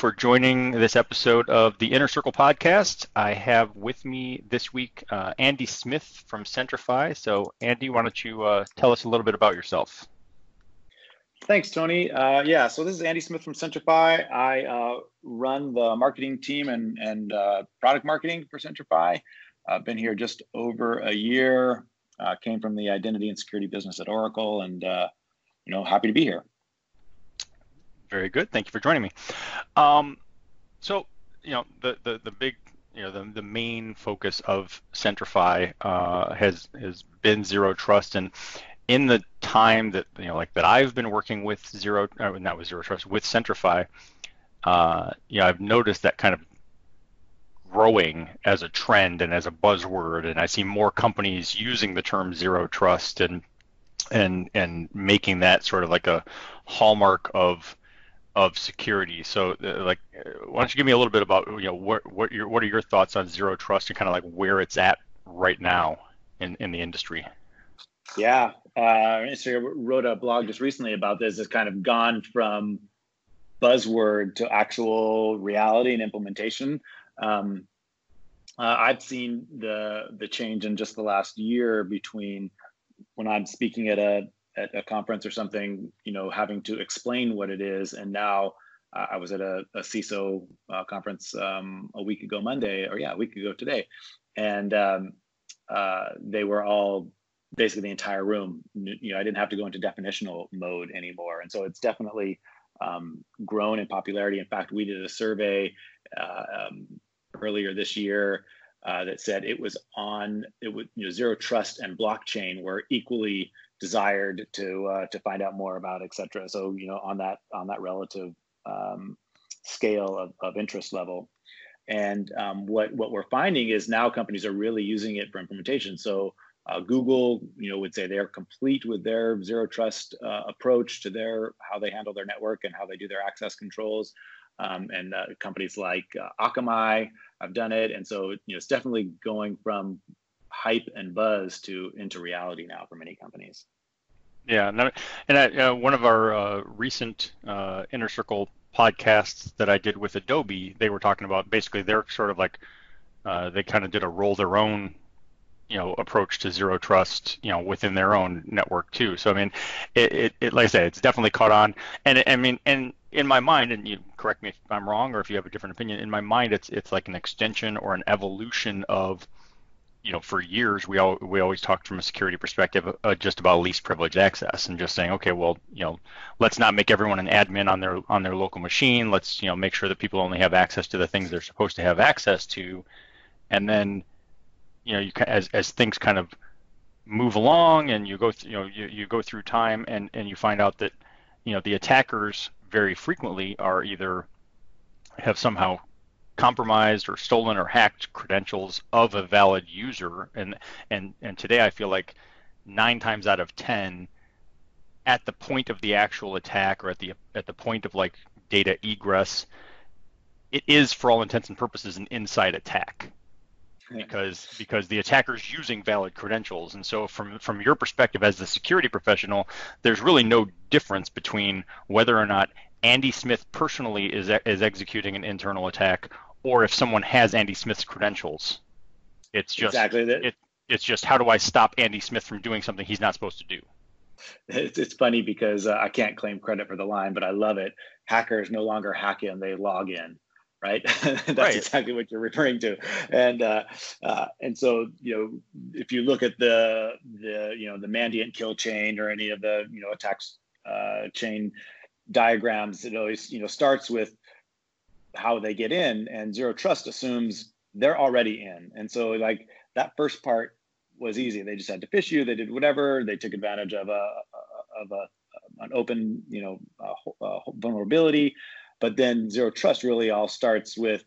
for joining this episode of the Inner Circle podcast. I have with me this week uh, Andy Smith from Centrify. So, Andy, why don't you uh, tell us a little bit about yourself? Thanks, Tony. Uh, yeah, so this is Andy Smith from Centrify. I uh, run the marketing team and, and uh, product marketing for Centrify. I've been here just over a year. Uh, came from the identity and security business at Oracle, and you know, happy to be here. Very good. Thank you for joining me. Um, so, you know, the, the, the big, you know, the, the main focus of Centrify uh, has has been zero trust, and in the time that you know, like that I've been working with zero, uh, not with zero trust, with Centrify, uh, you know, I've noticed that kind of growing as a trend and as a buzzword, and I see more companies using the term zero trust and and and making that sort of like a hallmark of of security. So, uh, like, uh, why don't you give me a little bit about you know what what your what are your thoughts on zero trust and kind of like where it's at right now in in the industry? Yeah, uh, I wrote a blog just recently about this. It's kind of gone from buzzword to actual reality and implementation. Um, uh, I've seen the the change in just the last year between when I'm speaking at a at a conference or something, you know, having to explain what it is. And now uh, I was at a, a CISO uh, conference um, a week ago Monday, or yeah, a week ago today, and um, uh, they were all basically the entire room. You know, I didn't have to go into definitional mode anymore, and so it's definitely um, grown in popularity. In fact, we did a survey uh, um, earlier this year. Uh, that said it was on it was you know zero trust and blockchain were equally desired to uh, to find out more about, et cetera. So you know on that on that relative um, scale of, of interest level. And um, what what we're finding is now companies are really using it for implementation. So uh, Google, you know, would say they're complete with their zero trust uh, approach to their how they handle their network and how they do their access controls. Um, and uh, companies like uh, Akamai have done it, and so you know it's definitely going from hype and buzz to into reality now for many companies. Yeah, and, and I, uh, one of our uh, recent uh, Inner Circle podcasts that I did with Adobe, they were talking about basically they're sort of like uh, they kind of did a roll their own you know approach to zero trust you know within their own network too so i mean it, it, it like i say it's definitely caught on and i mean and in my mind and you correct me if i'm wrong or if you have a different opinion in my mind it's it's like an extension or an evolution of you know, for years we all we always talked from a security perspective uh, just about least privilege access and just saying, okay, well, you know, let's not make everyone an admin on their on their local machine. Let's you know make sure that people only have access to the things they're supposed to have access to, and then, you know, you as as things kind of move along and you go th- you know you, you go through time and and you find out that you know the attackers very frequently are either have somehow compromised or stolen or hacked credentials of a valid user. And and and today I feel like 9 times out of 10 at the point of the actual attack or at the at the point of like data egress it is for all intents and purposes an inside attack. Because because the attacker's using valid credentials. And so from from your perspective as the security professional there's really no difference between whether or not Andy Smith personally is is executing an internal attack or if someone has Andy Smith's credentials. It's just exactly that. It, it's just how do I stop Andy Smith from doing something he's not supposed to do? It's, it's funny because uh, I can't claim credit for the line, but I love it. Hackers no longer hack in; they log in. Right, that's right. exactly what you're referring to, and uh, uh, and so you know if you look at the the you know the Mandiant kill chain or any of the you know attacks uh, chain diagrams, it always you know starts with how they get in and zero trust assumes they're already in and so like that first part was easy they just had to phish you they did whatever they took advantage of a of a an open you know vulnerability but then zero trust really all starts with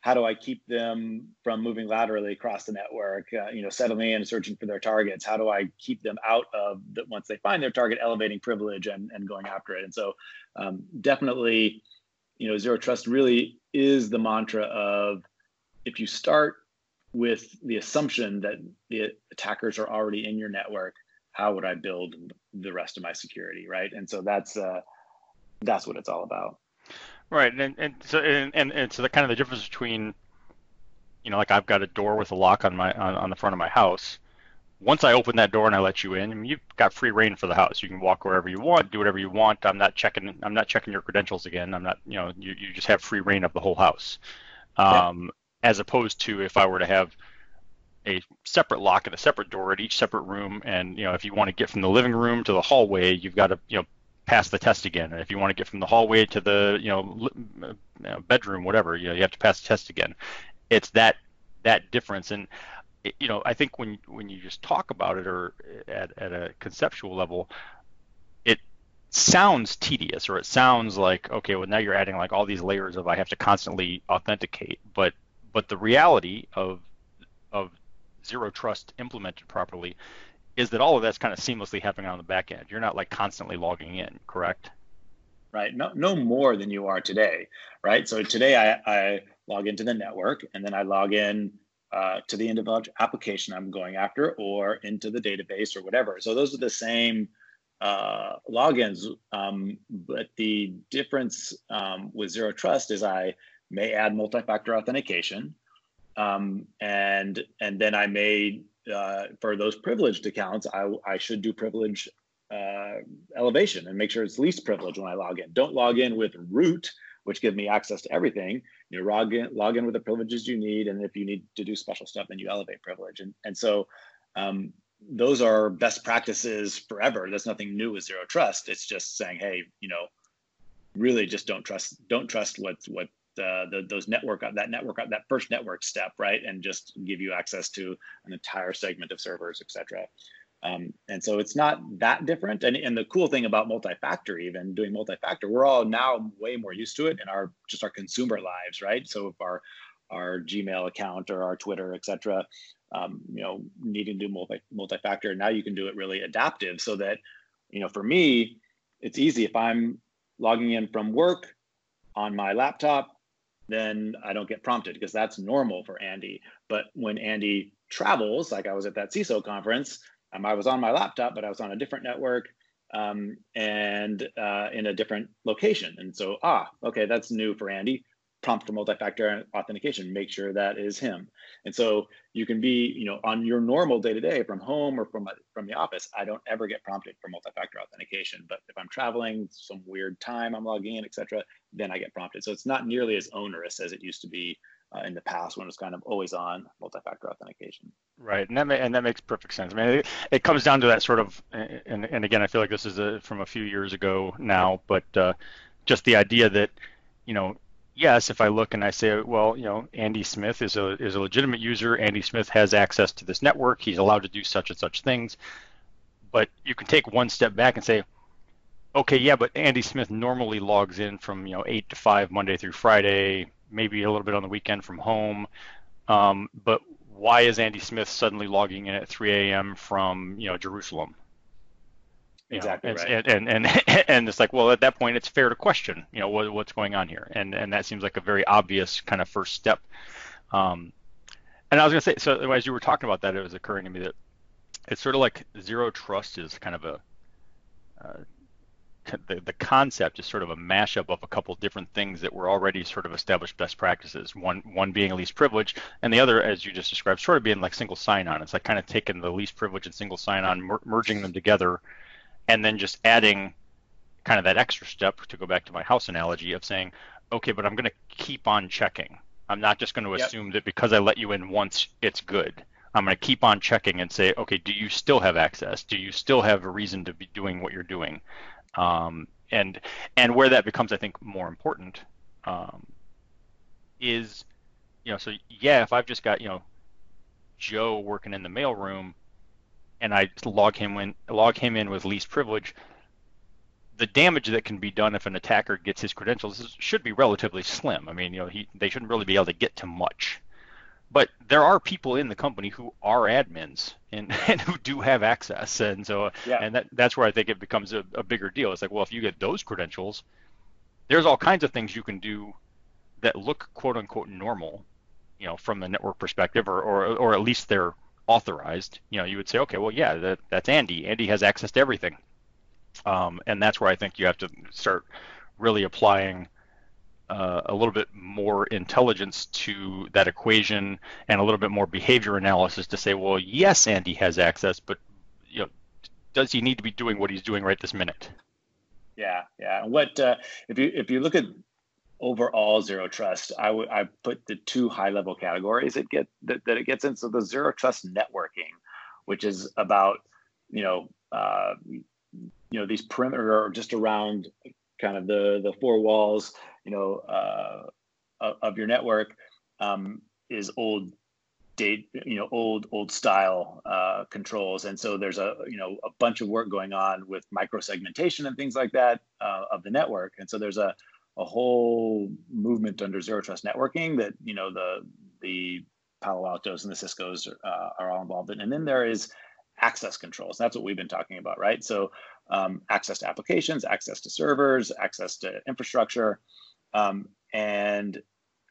how do I keep them from moving laterally across the network? Uh, you know, settling in, searching for their targets. How do I keep them out of the once they find their target, elevating privilege and, and going after it? And so, um, definitely, you know, zero trust really is the mantra of if you start with the assumption that the attackers are already in your network, how would I build the rest of my security, right? And so that's uh, that's what it's all about. Right, and and so and, and, and so the kind of the difference between, you know, like I've got a door with a lock on my on, on the front of my house. Once I open that door and I let you in, I mean, you've got free reign for the house. You can walk wherever you want, do whatever you want. I'm not checking. I'm not checking your credentials again. I'm not. You know, you, you just have free reign of the whole house. Um, yeah. As opposed to if I were to have a separate lock and a separate door at each separate room, and you know, if you want to get from the living room to the hallway, you've got to you know pass the test again. And if you want to get from the hallway to the you know uh, bedroom, whatever, you know you have to pass the test again. It's that that difference, and you know I think when when you just talk about it or at at a conceptual level, it sounds tedious or it sounds like okay, well now you're adding like all these layers of I have to constantly authenticate, but but the reality of of zero trust implemented properly is that all of that's kind of seamlessly happening on the back end. You're not like constantly logging in, correct? Right. No, no more than you are today. Right. So today I, I log into the network and then I log in uh, to the individual application I'm going after or into the database or whatever. So those are the same uh, logins. Um, but the difference um, with Zero Trust is I may add multi-factor authentication. Um, and and then I may uh, for those privileged accounts, I, I should do privilege uh, elevation and make sure it's least privilege when I log in. Don't log in with root, which give me access to everything. You log in, log in with the privileges you need, and if you need to do special stuff, then you elevate privilege. And and so um, those are best practices forever. There's nothing new with zero trust. It's just saying, hey, you know, really just don't trust don't trust what what uh, the, those network that network that first network step right and just give you access to an entire segment of servers etc um, and so it's not that different. And, and the cool thing about multi-factor even doing multi-factor we're all now way more used to it in our just our consumer lives right? So if our our gmail account or our twitter etc um, you know needing to do multi multi-factor now you can do it really adaptive so that you know for me it's easy. If i'm logging in from work on my laptop then I don't get prompted because that's normal for Andy. But when Andy travels, like I was at that CISO conference, um, I was on my laptop, but I was on a different network um, and uh, in a different location. And so, ah, okay, that's new for Andy. Prompt for multi-factor authentication. Make sure that is him. And so you can be you know on your normal day-to-day from home or from from the office i don't ever get prompted for multi-factor authentication. But if i'm traveling some weird time i'm logging in etc then i get prompted. So it's not nearly as onerous as it used to be uh, in the past when it was kind of always on multi-factor authentication. Right, and that and that makes perfect sense. I mean, it, it, comes down to that sort of, and and again, I feel like this is a, from a few years ago now, but uh, just the idea that, you know, yes, if I look and I say, well, you know, Andy Smith is a is a legitimate user. Andy Smith has access to this network. He's allowed to do such and such things. But you can take one step back and say, okay, yeah, but Andy Smith normally logs in from you know eight to five Monday through Friday, maybe a little bit on the weekend from home. Um, but why is Andy Smith suddenly logging in at 3 a.m. from you know Jerusalem? exactly know, right. And, and and and it's like, well, at that point, it's fair to question, you know, what, what's going on here, and and that seems like a very obvious kind of first step. Um, and I was gonna say, so as you were talking about that, it was occurring to me that it's sort of like zero trust is kind of a uh, the, the concept is sort of a mashup of a couple different things that were already sort of established best practices. One one being least privilege, and the other, as you just described, sort of being like single sign-on. It's like kind of taking the least privilege and single sign-on, mer- merging them together, and then just adding kind of that extra step to go back to my house analogy of saying, okay, but I'm going to keep on checking. I'm not just going to yep. assume that because I let you in once, it's good. I'm going to keep on checking and say, okay, do you still have access? Do you still have a reason to be doing what you're doing? Um, and and where that becomes, I think, more important um, is, you know, so yeah, if I've just got you know Joe working in the mailroom, and I log him in log him in with least privilege, the damage that can be done if an attacker gets his credentials should be relatively slim. I mean, you know, he, they shouldn't really be able to get to much. But there are people in the company who are admins and, and who do have access, and so yeah. and that that's where I think it becomes a, a bigger deal. It's like, well, if you get those credentials, there's all kinds of things you can do that look quote unquote normal, you know, from the network perspective, or or, or at least they're authorized, you know, you would say, okay, well, yeah, that, that's Andy. Andy has access to everything. Um, and that's where I think you have to start really applying uh, a little bit more intelligence to that equation and a little bit more behavior analysis to say, well, yes, Andy has access, but you know, does he need to be doing what he's doing right this minute? Yeah, yeah. And What uh, if you if you look at overall zero trust, I would I put the two high level categories it get that, that it gets in. So the zero trust networking, which is about you know uh, you know these perimeter or just around kind of the the four walls you know uh, of your network um, is old date you know old old style uh, controls. And so there's a you know a bunch of work going on with micro segmentation and things like that uh, of the network. And so there's a a whole movement under zero trust networking that you know the the Palo Altos and the Cisco's uh, are all involved in. And then there is access controls. That's what we've been talking about right? So um, access to applications access to servers access to infrastructure um, and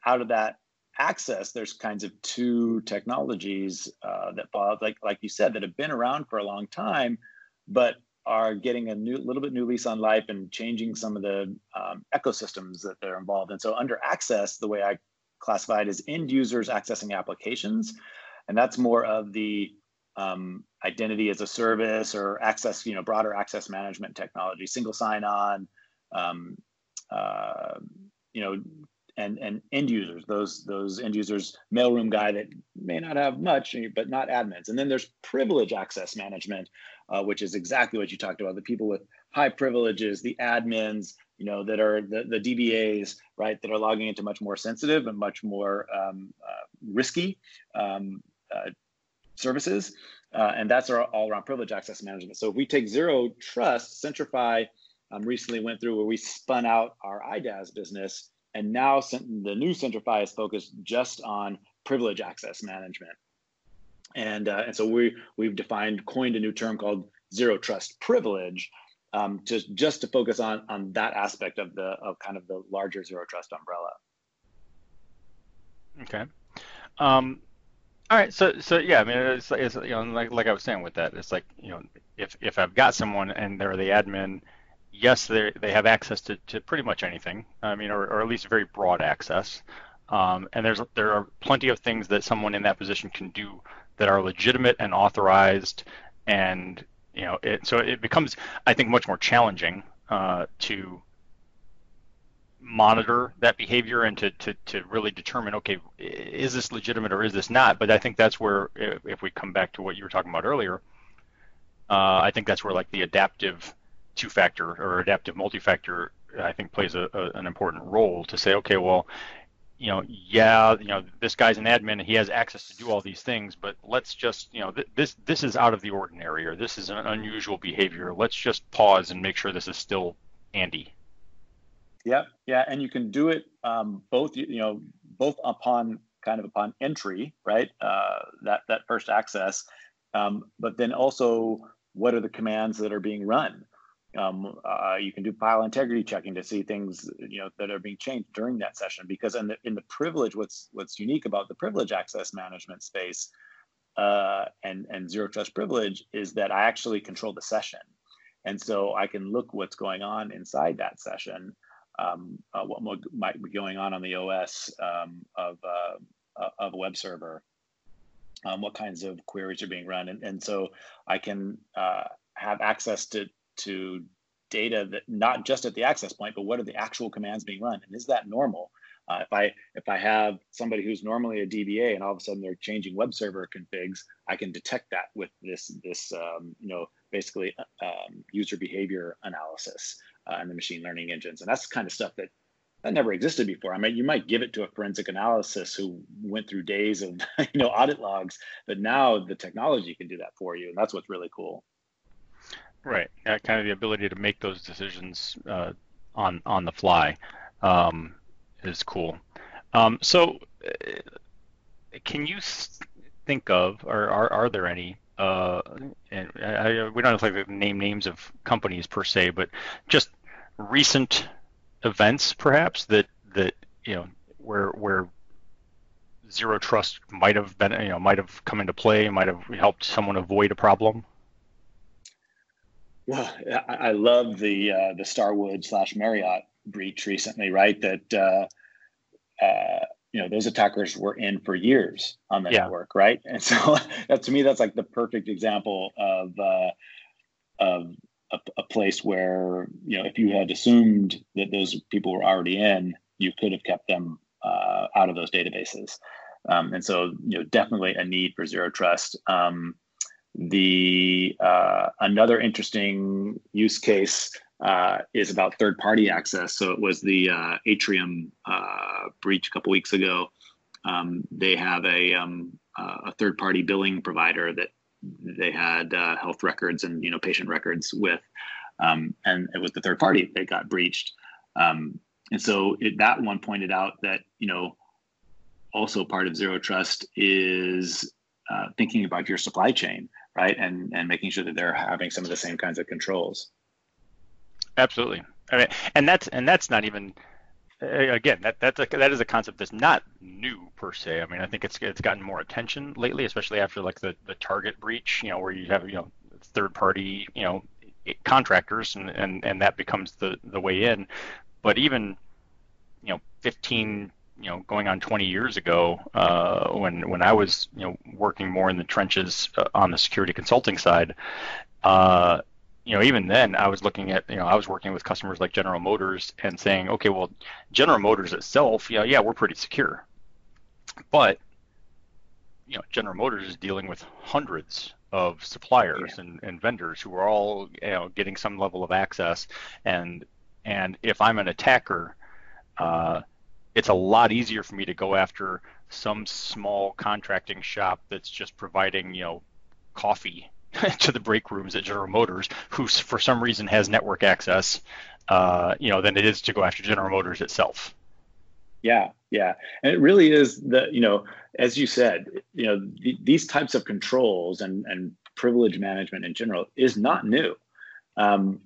out of that access, there's kinds of two technologies uh, that like like you said, that have been around for a long time, but are getting a new little bit new lease on life and changing some of the um, ecosystems that they're involved in. So under access, the way I classify it is end users accessing applications, and that's more of the um, identity as a service or access, you know, broader access management technology, single sign-on, um, uh, you know, and and end users, those those end users, mailroom guy that may not have much, but not admins. And then there's privilege access management, uh, which is exactly what you talked about. The people with high privileges, the admins, you know, that are the, the DBAs, right, that are logging into much more sensitive and much more um, uh, risky um, uh, services. Uh, and that's our all around privilege access management. So if we take zero trust, Centrify um, recently went through where we spun out our IDaaS business, and now the new Centrify is focused just on privilege access management. And, uh, and so we, we've defined, coined a new term called zero trust privilege, um, just, just to focus on, on that aspect of the of kind of the larger zero trust umbrella. Okay. Um, all right. So so yeah, I mean, it's, it's you know like like I was saying with that, it's like you know if if I've got someone and they're the admin yes, they they have access to, to pretty much anything. I mean, or, or at least very broad access. Um, and there's there are plenty of things that someone in that position can do that are legitimate and authorized, and you know, it, so it becomes, I think, much more challenging uh, to monitor that behavior and to, to, to really determine, okay, is this legitimate or is this not? But I think that's where, if we come back to what you were talking about earlier, uh, I think that's where like the adaptive two-factor or adaptive multi-factor, I think plays a, a, an important role to say, okay, well, you know, yeah, you know, this guy's an admin and he has access to do all these things, but let's just, you know, th- this this is out of the ordinary or this is an unusual behavior. Let's just pause and make sure this is still Andy. Yeah, yeah, and you can do it um, both, you know, both upon kind of upon entry, right? Uh, that that first access, um, but then also what are the commands that are being run? Um, uh, you can do file integrity checking to see things you know that are being changed during that session. Because in the in the privilege, what's what's unique about the privilege access management space uh, and and zero trust privilege is that I actually control the session, and so I can look what's going on inside that session, um, uh, what might be going on on the OS um, of uh, uh, of a web server, um, what kinds of queries are being run, and and so I can uh, have access to to data that not just at the access point, but what are the actual commands being run, and is that normal? Uh, if I if I have somebody who's normally a DBA and all of a sudden they're changing web server configs, I can detect that with this this um, you know basically uh, um, user behavior analysis uh, and the machine learning engines, and that's kind of stuff that that never existed before. I mean, you might give it to a forensic analysis who went through days of you know audit logs, but now the technology can do that for you, and that's what's really cool. Right. Yeah, kind of the ability to make those decisions uh, on on the fly um, is cool. Um, so, uh, can you think of, or are, are there any? Uh, and I, we don't have to name names of companies per se, but just recent events, perhaps that that you know where where zero trust might have been, you know, might have come into play, might have helped someone avoid a problem. Well, I, love the uh, the Starwood slash Marriott breach recently, right? That uh, uh, you know those attackers were in for years on the yeah. network, right? And so that to me, that's like the perfect example of uh, of a, a, place where you know if you had assumed that those people were already in, you could have kept them uh, out of those databases. Um, and so you know definitely a need for zero trust. Um, the uh, another interesting use case uh, is about third party access. So it was the uh, Atrium uh, breach a couple weeks ago. Um, they have a, um, a third party billing provider that they had uh, health records and you know patient records with, um, and it was the third party that got breached. Um, and so it, that one pointed out that you know also part of zero trust is uh, thinking about your supply chain, right, and and making sure that they're having some of the same kinds of controls. Absolutely. I mean, and that's and that's not even again that that's a, that is a concept that's not new per se. I mean, I think it's it's gotten more attention lately, especially after like the the Target breach, you know, where you have you know third party you know contractors and and and that becomes the the way in. But even you know 15 you know going on 20 years ago uh, when when I was you know working more in the trenches uh, on the security consulting side. Uh, you know, even then I was looking at, you know, I was working with customers like General Motors and saying, okay, well, General Motors itself, yeah, yeah, we're pretty secure. But, you know, General Motors is dealing with hundreds of suppliers yeah. and, and vendors who are all, you know, getting some level of access. And, and if I'm an attacker, uh, it's a lot easier for me to go after some small contracting shop that's just providing, you know, coffee to the break rooms at General Motors, who for some reason has network access, uh, you know, than it is to go after General Motors itself. Yeah, yeah, and it really is the you know, as you said, you know, th- these types of controls and and privilege management in general is not new. Um,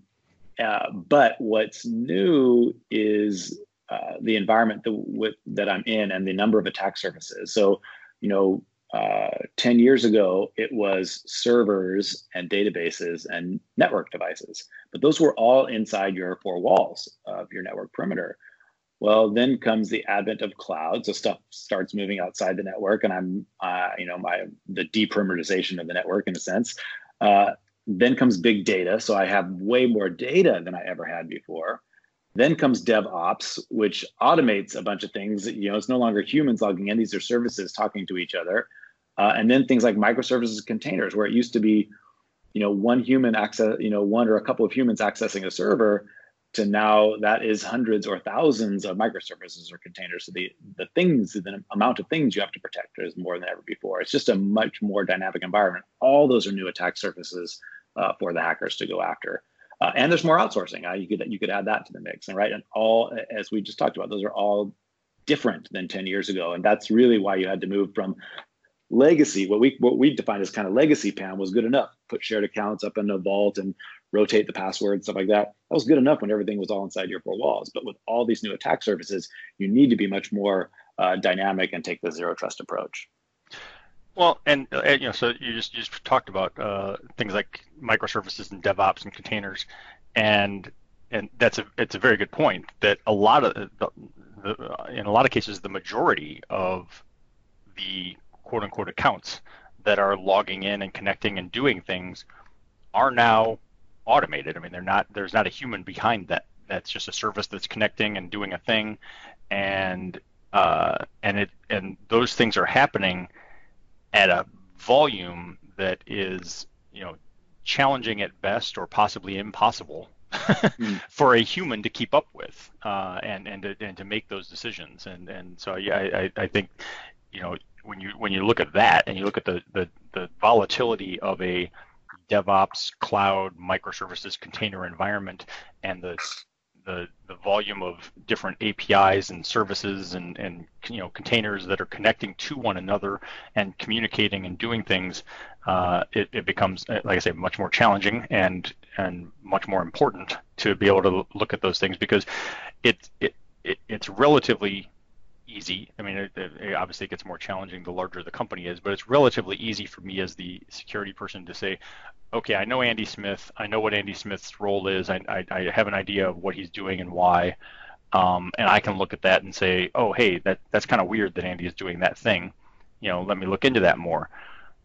uh, but what's new is uh, the environment that, with, that I'm in and the number of attack surfaces. So, you know, uh, 10 years ago, it was servers and databases and network devices, but those were all inside your four walls of your network perimeter. Well, then comes the advent of cloud, so stuff starts moving outside the network, and I'm, uh, you know, my the deperimeterization of the network in a sense. Uh, then comes big data, so I have way more data than I ever had before. Then comes DevOps, which automates a bunch of things. You know, it's no longer humans logging in; these are services talking to each other. Uh, and then things like microservices containers, where it used to be, you know, one human access, you know, one or a couple of humans accessing a server, to now that is hundreds or thousands of microservices or containers. So the the things, the amount of things you have to protect is more than ever before. It's just a much more dynamic environment. All those are new attack surfaces uh, for the hackers to go after. Uh, and there's more outsourcing. Uh, you could you could add that to the mix, and right, and all as we just talked about, those are all different than 10 years ago, and that's really why you had to move from legacy, what we what we defined as kind of legacy PAM was good enough. Put shared accounts up in a vault and rotate the password, stuff like that. That was good enough when everything was all inside your four walls. But with all these new attack surfaces, you need to be much more uh, dynamic and take the zero trust approach. Well, and, uh, you know, so you just you just talked about uh, things like microservices and DevOps and containers, and and that's a it's a very good point that a lot of the, the, in a lot of cases the majority of the quote unquote accounts that are logging in and connecting and doing things are now automated. I mean, they're not there's not a human behind that. That's just a service that's connecting and doing a thing, and uh, and it and those things are happening at a volume that is you know challenging at best or possibly impossible mm. for a human to keep up with uh, and and to, and to make those decisions and and so yeah I, I think you know when you when you look at that and you look at the the, the volatility of a DevOps cloud microservices container environment and the the, the volume of different APIs and services and, and you know containers that are connecting to one another and communicating and doing things, uh, it, it becomes like I say much more challenging and and much more important to be able to look at those things because it, it, it it's relatively easy. I mean, it, it obviously gets more challenging the larger the company is, but it's relatively easy for me as the security person to say, okay, I know Andy Smith. I know what Andy Smith's role is. I, I, I have an idea of what he's doing and why. um, and I can look at that and say, oh, hey, that that's kind of weird that Andy is doing that thing. You know, let me look into that more.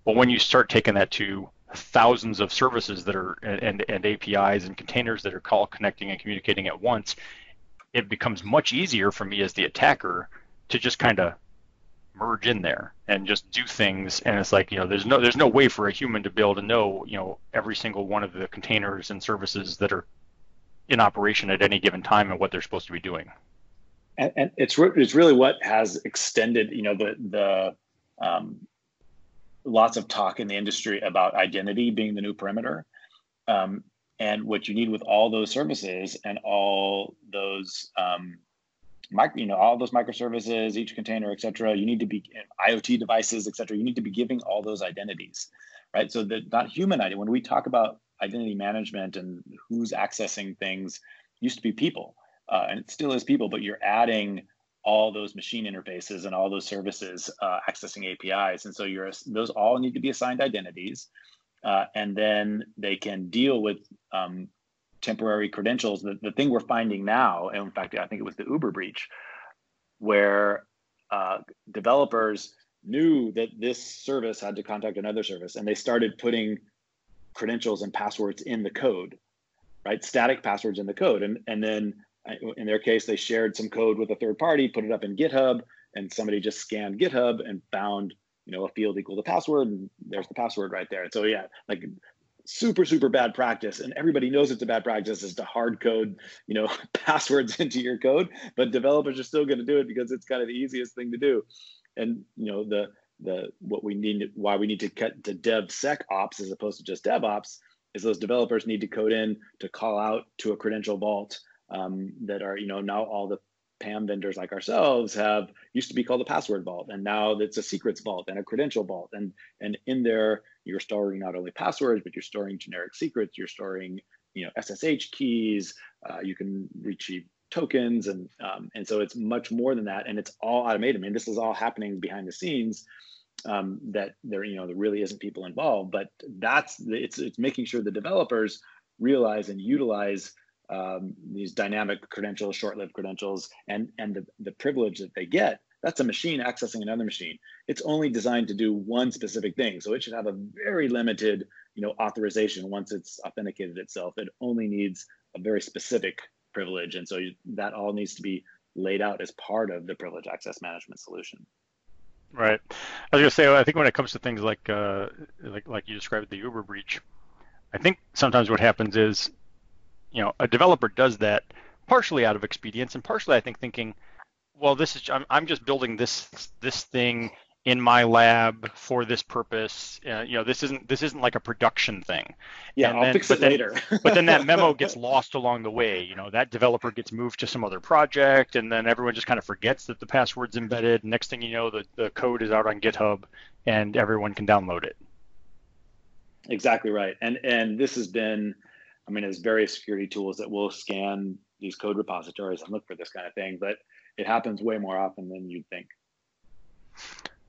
But when you start taking that to thousands of services that are and, and APIs and containers that are call connecting and communicating at once, it becomes much easier for me as the attacker to just kind of merge in there and just do things. And it's like you know there's no there's no way for a human to be able to know you know every single one of the containers and services that are in operation at any given time and what they're supposed to be doing. And, and it's re- it's really what has extended you know the the um, lots of talk in the industry about identity being the new perimeter. Um, and what you need with all those services and all those um, you know, all those microservices, each container, et cetera, you need to be IoT devices, et cetera. You need to be giving all those identities, right? So that not human identity. When we talk about identity management and who's accessing things, used to be people, uh, and it still is people, but you're adding all those machine interfaces and all those services uh, accessing APIs, and so you're those all need to be assigned identities. Uh, and then they can deal with um, temporary credentials. The, the thing we're finding now, and in fact, I think it was the Uber breach, where uh, developers knew that this service had to contact another service, and they started putting credentials and passwords in the code, right? Static passwords in the code, and and then uh, in their case, they shared some code with a third party, put it up in GitHub, and somebody just scanned GitHub and found you know a field equal to password, and there's the password right there. And so yeah, like super super bad practice. And everybody knows it's a bad practice is to hard code you know passwords into your code but developers are still going to do it because it's kind of the easiest thing to do. And you know the the what we need why we need to cut to DevSecOps as opposed to just DevOps is those developers need to code in to call out to a credential vault um, that are you know now all the PAM vendors like ourselves have used to be called a password vault, and now it's a secrets vault and a credential vault. And and in there, you're storing not only passwords, but you're storing generic secrets. You're storing you know SSH keys. Uh, you can retrieve tokens, and um, and so it's much more than that. And it's all automated. I mean, this is all happening behind the scenes. Um, that there you know there really isn't people involved, but that's it's it's making sure the developers realize and utilize um, these dynamic credentials, short-lived credentials, and and the, the privilege that they get. That's a machine accessing another machine. It's only designed to do one specific thing, so it should have a very limited, you know, authorization once it's authenticated itself. It only needs a very specific privilege, and so you, that all needs to be laid out as part of the privilege access management solution. Right. I was gonna say, I think when it comes to things like uh, like like you described the Uber breach, I think sometimes what happens is you know, a developer does that partially out of expedience and partially, I think, thinking, well, this is I'm, I'm just building this this thing in my lab for this purpose. Uh, you know, this isn't this isn't like a production thing. Yeah, and I'll then, fix it then, later. but then that memo gets lost along the way. You know, that developer gets moved to some other project, and then everyone just kind of forgets that the password's embedded. Next thing you know, the, the code is out on GitHub, and everyone can download it. Exactly right. And and this has been I mean, there's various security tools that will scan these code repositories and look for this kind of thing, but it happens way more often than you'd think.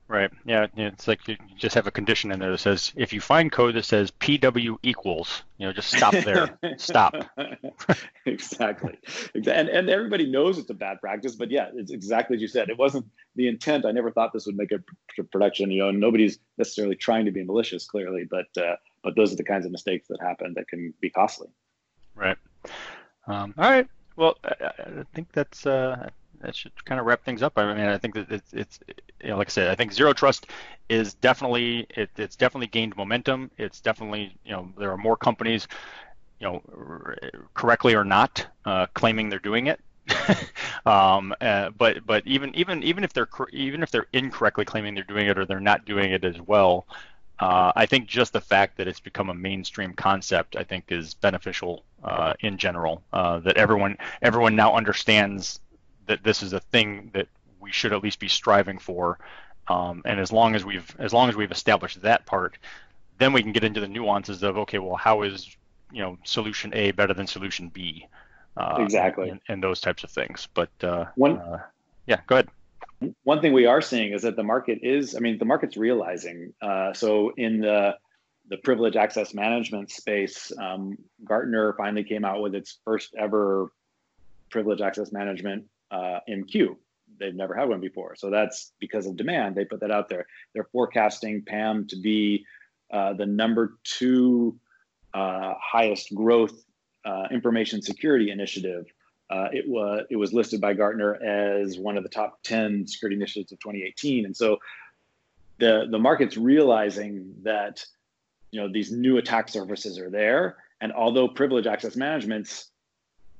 Right. Yeah. It's like you just have a condition in there that says if you find code that says PW equals, you know, just stop there. stop. exactly. And and everybody knows it's a bad practice, but yeah, it's exactly as you said. It wasn't the intent. I never thought this would make a production. You know, nobody's necessarily trying to be malicious, clearly, but uh, but those are the kinds of mistakes that happen that can be costly. Right. Um, all right. Well, I, I think that's uh, that should kind of wrap things up. I mean, I think that it's, it's you know, like I said, I think zero trust is definitely it, it's definitely gained momentum. It's definitely you know there are more companies, you know, correctly or not, uh, claiming they're doing it. um, uh, but but even even even if they're even if they're incorrectly claiming they're doing it or they're not doing it as well, uh, I think just the fact that it's become a mainstream concept, I think, is beneficial uh, in general. Uh, that everyone everyone now understands that this is a thing that we should at least be striving for. Um, and as long as we've as long as we've established that part, then we can get into the nuances of okay, well, how is you know solution A better than solution B? Uh, exactly. And, and, those types of things. But uh, one, yeah, go ahead one thing we are seeing is that the market is, I mean, the market's realizing. Uh, so in the the privilege access management space, um, Gartner finally came out with its first ever privileged access management uh, MQ. They've never had one before. So that's because of demand. They put that out there. They're forecasting PAM to be uh, the number two uh, highest growth uh, information security initiative. Uh, it was it was listed by Gartner as one of the top 10 security initiatives of 2018. And so the the market's realizing that you know these new attack surfaces are there and although privilege access management's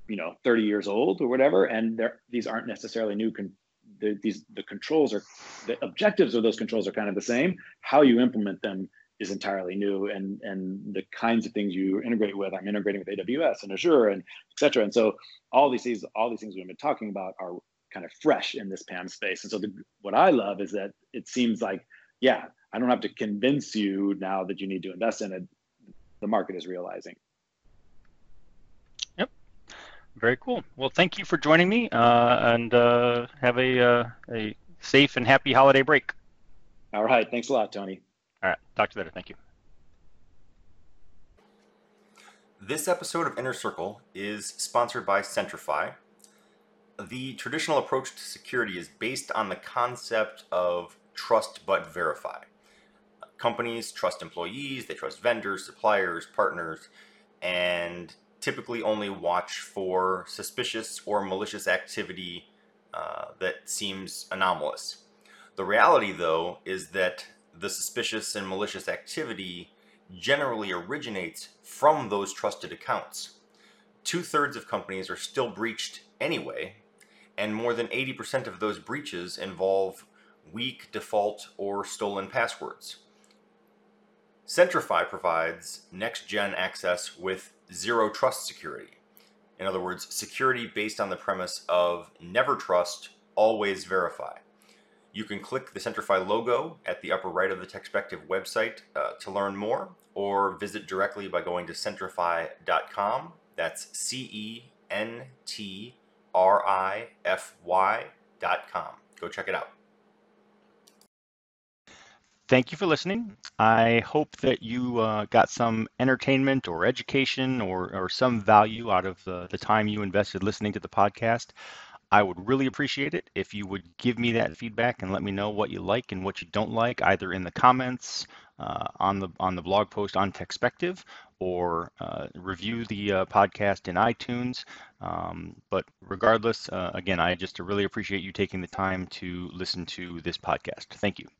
you know 30 years old or whatever and these aren't necessarily new con- the, these the controls are the objectives of those controls are kind of the same how you implement them is entirely new and and the kinds of things you integrate with i'm integrating with aws and azure and et cetera and so all these things all these things we've been talking about are kind of fresh in this pam space and so the, what i love is that it seems like yeah, I don't have to convince you now that you need to invest in it. The market is realizing. Yep. Very cool. Well, thank you for joining me, uh, and uh, have a uh, a safe and happy holiday break. All right. Thanks a lot, Tony. All right. Talk to you later. Thank you. This episode of Inner Circle is sponsored by Centrify. The traditional approach to security is based on the concept of trust but verify. Companies trust employees, they trust vendors, suppliers, partners, and typically only watch for suspicious or malicious activity uh, that seems anomalous. The reality, though, is that the suspicious and malicious activity generally originates from those trusted accounts. Two thirds of companies are still breached anyway, and more than 80% of those breaches involve weak default or stolen passwords. Centrify provides next gen access with zero trust security. In other words, security based on the premise of never trust, always verify. You can click the Centrify logo at the upper right of the Techspective website uh, to learn more, or visit directly by going to centrify.com. That's C E N T R I F Y.com. Go check it out. Thank you for listening. I hope that you uh, got some entertainment or education or, or some value out of the, the time you invested listening to the podcast. I would really appreciate it if you would give me that feedback and let me know what you like and what you don't like, either in the comments uh, on the on the blog post on Techspective or uh, review the uh, podcast in iTunes. Um, but regardless, uh, again, I just really appreciate you taking the time to listen to this podcast. Thank you.